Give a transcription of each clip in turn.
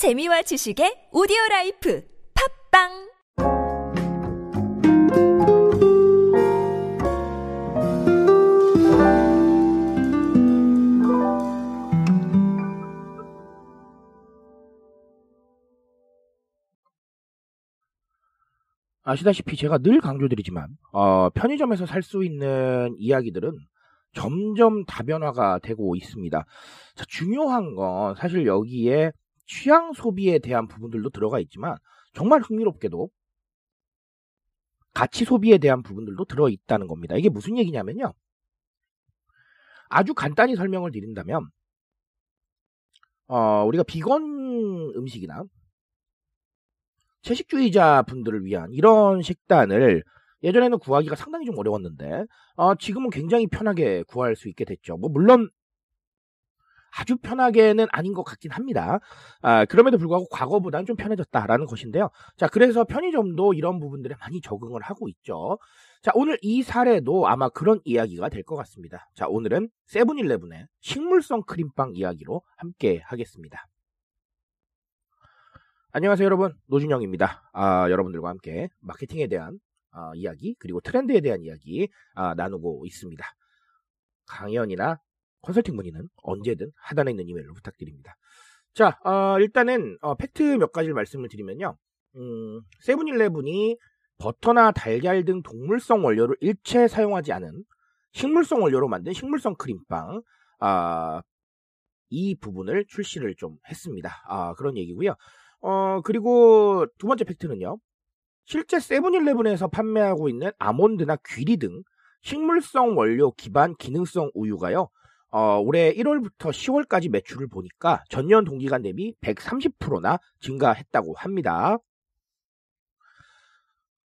재미와 지식의 오디오 라이프 팝빵 아시다시피 제가 늘 강조드리지만 어, 편의점에서 살 수 있는 이야기들은 점점 다변화가 되고 있습니다. 자, 중요한 건 사실 여기에 취향 소비에 대한 부분들도 들어가 있지만 정말 흥미롭게도 가치 소비에 대한 부분들도 들어 있다는 겁니다. 이게 무슨 얘기냐면요. 아주 간단히 설명을 드린다면 어, 우리가 비건 음식이나 채식주의자 분들을 위한 이런 식단을 예전에는 구하기가 상당히 좀 어려웠는데 어, 지금은 굉장히 편하게 구할 수 있게 됐죠. 뭐 물론 아주 편하게는 아닌 것 같긴 합니다. 아, 그럼에도 불구하고 과거보다는 좀 편해졌다라는 것인데요. 자, 그래서 편의점도 이런 부분들에 많이 적응을 하고 있죠. 자, 오늘 이 사례도 아마 그런 이야기가 될 것 같습니다. 자, 오늘은 세븐일레븐의 식물성 크림빵 이야기로 함께 하겠습니다. 안녕하세요, 여러분. 노준영입니다. 아, 여러분들과 함께 마케팅에 대한 아, 이야기 그리고 트렌드에 대한 이야기 아, 나누고 있습니다. 강연이나 컨설팅 문의는 언제든 하단에 있는 이메일로 부탁드립니다. 자, 어, 일단은 어, 팩트 몇 가지를 말씀을 드리면요. 음, 세븐일레븐이 버터나 달걀 등 동물성 원료를 일체 사용하지 않은 식물성 원료로 만든 식물성 크림빵 아, 이 부분을 출시를 좀 했습니다. 아, 그런 얘기고요. 어, 그리고 두 번째 팩트는요. 실제 세븐일레븐에서 판매하고 있는 아몬드나 귀리 등 식물성 원료 기반 기능성 우유가요. 어, 올해 1월부터 10월까지 매출을 보니까 전년 동기간 대비 130%나 증가했다고 합니다.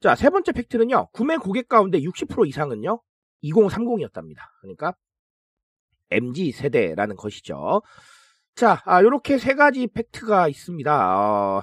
자, 세 번째 팩트는요. 구매 고객 가운데 60% 이상은요. 2030이었답니다. 그러니까 MG 세대라는 것이죠. 자, 아, 요렇게 세 가지 팩트가 있습니다. 어,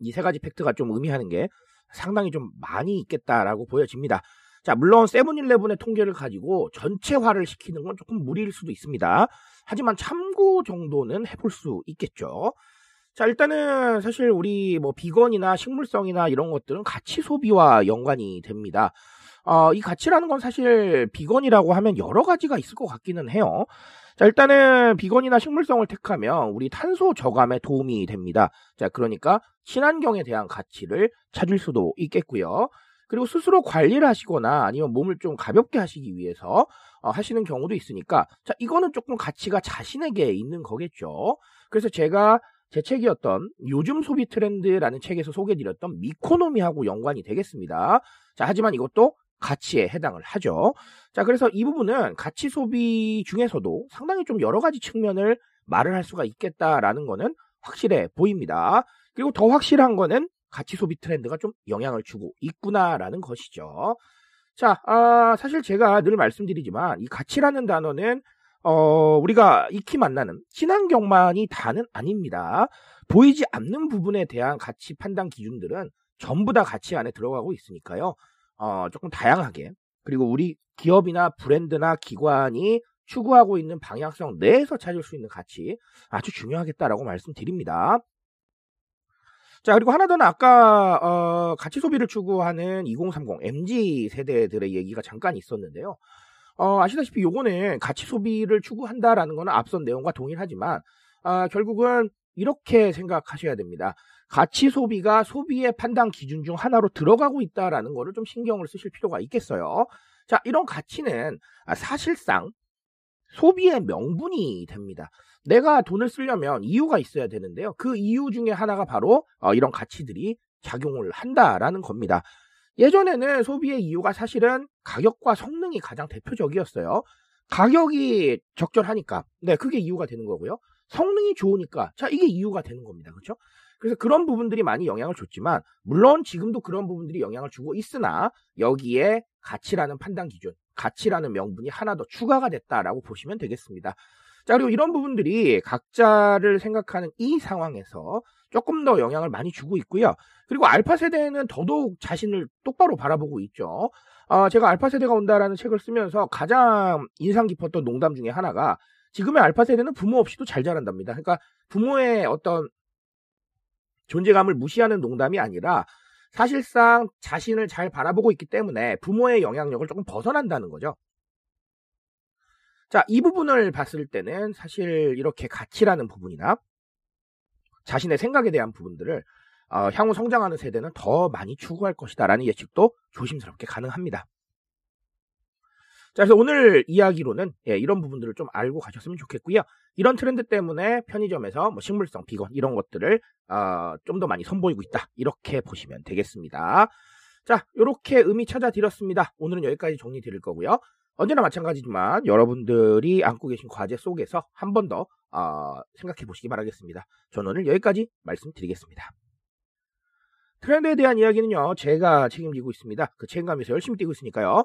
이세 가지 팩트가 좀 의미하는 게 상당히 좀 많이 있겠다라고 보여집니다. 자, 물론 세븐일레븐의 통계를 가지고 전체화를 시키는 건 조금 무리일 수도 있습니다. 하지만 참고 정도는 해볼 수 있겠죠. 자, 일단은 사실 우리 뭐 비건이나 식물성이나 이런 것들은 가치 소비와 연관이 됩니다. 어, 이 가치라는 건 사실 비건이라고 하면 여러 가지가 있을 것 같기는 해요. 자, 일단은 비건이나 식물성을 택하면 우리 탄소 저감에 도움이 됩니다. 자, 그러니까 친환경에 대한 가치를 찾을 수도 있겠고요. 그리고 스스로 관리를 하시거나 아니면 몸을 좀 가볍게 하시기 위해서 어, 하시는 경우도 있으니까 자, 이거는 조금 가치가 자신에게 있는 거겠죠. 그래서 제가 제 책이었던 요즘 소비 트렌드라는 책에서 소개드렸던 미코노미하고 연관이 되겠습니다. 자, 하지만 이것도 가치에 해당을 하죠. 자, 그래서 이 부분은 가치 소비 중에서도 상당히 좀 여러 가지 측면을 말을 할 수가 있겠다라는 거는 확실해 보입니다. 그리고 더 확실한 거는 가치 소비 트렌드가 좀 영향을 주고 있구나라는 것이죠. 자, 아, 사실 제가 늘 말씀드리지만 이 가치라는 단어는 어, 우리가 익히 만나는 친환경만이 다는 아닙니다. 보이지 않는 부분에 대한 가치 판단 기준들은 전부 다 가치 안에 들어가고 있으니까요. 어, 조금 다양하게 그리고 우리 기업이나 브랜드나 기관이 추구하고 있는 방향성 내에서 찾을 수 있는 가치 아주 중요하겠다라고 말씀드립니다. 자 그리고 하나 더는 아까 어, 가치 소비를 추구하는 2030 MZ 세대들의 얘기가 잠깐 있었는데요. 어, 아시다시피 요거는 가치 소비를 추구한다라는 거는 앞선 내용과 동일하지만 아, 결국은 이렇게 생각하셔야 됩니다. 가치 소비가 소비의 판단 기준 중 하나로 들어가고 있다라는 거를 좀 신경을 쓰실 필요가 있겠어요. 자, 이런 가치는 사실상 소비의 명분이 됩니다. 내가 돈을 쓰려면 이유가 있어야 되는데요. 그 이유 중에 하나가 바로 어, 이런 가치들이 작용을 한다라는 겁니다. 예전에는 소비의 이유가 사실은 가격과 성능이 가장 대표적이었어요. 가격이 적절하니까, 네, 그게 이유가 되는 거고요. 성능이 좋으니까, 자, 이게 이유가 되는 겁니다. 그렇죠? 그래서 그런 부분들이 많이 영향을 줬지만, 물론 지금도 그런 부분들이 영향을 주고 있으나, 여기에 가치라는 판단 기준, 가치라는 명분이 하나 더 추가가 됐다라고 보시면 되겠습니다. 자, 그리고 이런 부분들이 각자를 생각하는 이 상황에서 조금 더 영향을 많이 주고 있고요. 그리고 알파 세대는 더더욱 자신을 똑바로 바라보고 있죠. 어, 제가 알파 세대가 온다라는 책을 쓰면서 가장 인상 깊었던 농담 중에 하나가 지금의 알파 세대는 부모 없이도 잘 자란답니다. 그러니까 부모의 어떤 존재감을 무시하는 농담이 아니라 사실상 자신을 잘 바라보고 있기 때문에 부모의 영향력을 조금 벗어난다는 거죠. 자, 이 부분을 봤을 때는 사실 이렇게 가치라는 부분이나 자신의 생각에 대한 부분들을 어, 향후 성장하는 세대는 더 많이 추구할 것이다라는 예측도 조심스럽게 가능합니다. 자, 그래서 오늘 이야기로는 예, 이런 부분들을 좀 알고 가셨으면 좋겠고요. 이런 트렌드 때문에 편의점에서 뭐 식물성, 비건 이런 것들을 어, 좀 더 많이 선보이고 있다. 이렇게 보시면 되겠습니다. 자, 이렇게 의미 찾아드렸습니다. 오늘은 여기까지 정리 드릴 거고요. 언제나 마찬가지지만 여러분들이 안고 계신 과제 속에서 한 번 더 어, 생각해 보시기 바라겠습니다. 저는 오늘 여기까지 말씀드리겠습니다. 트렌드에 대한 이야기는요, 제가 책임지고 있습니다. 그 책임감에서 열심히 뛰고 있으니까요.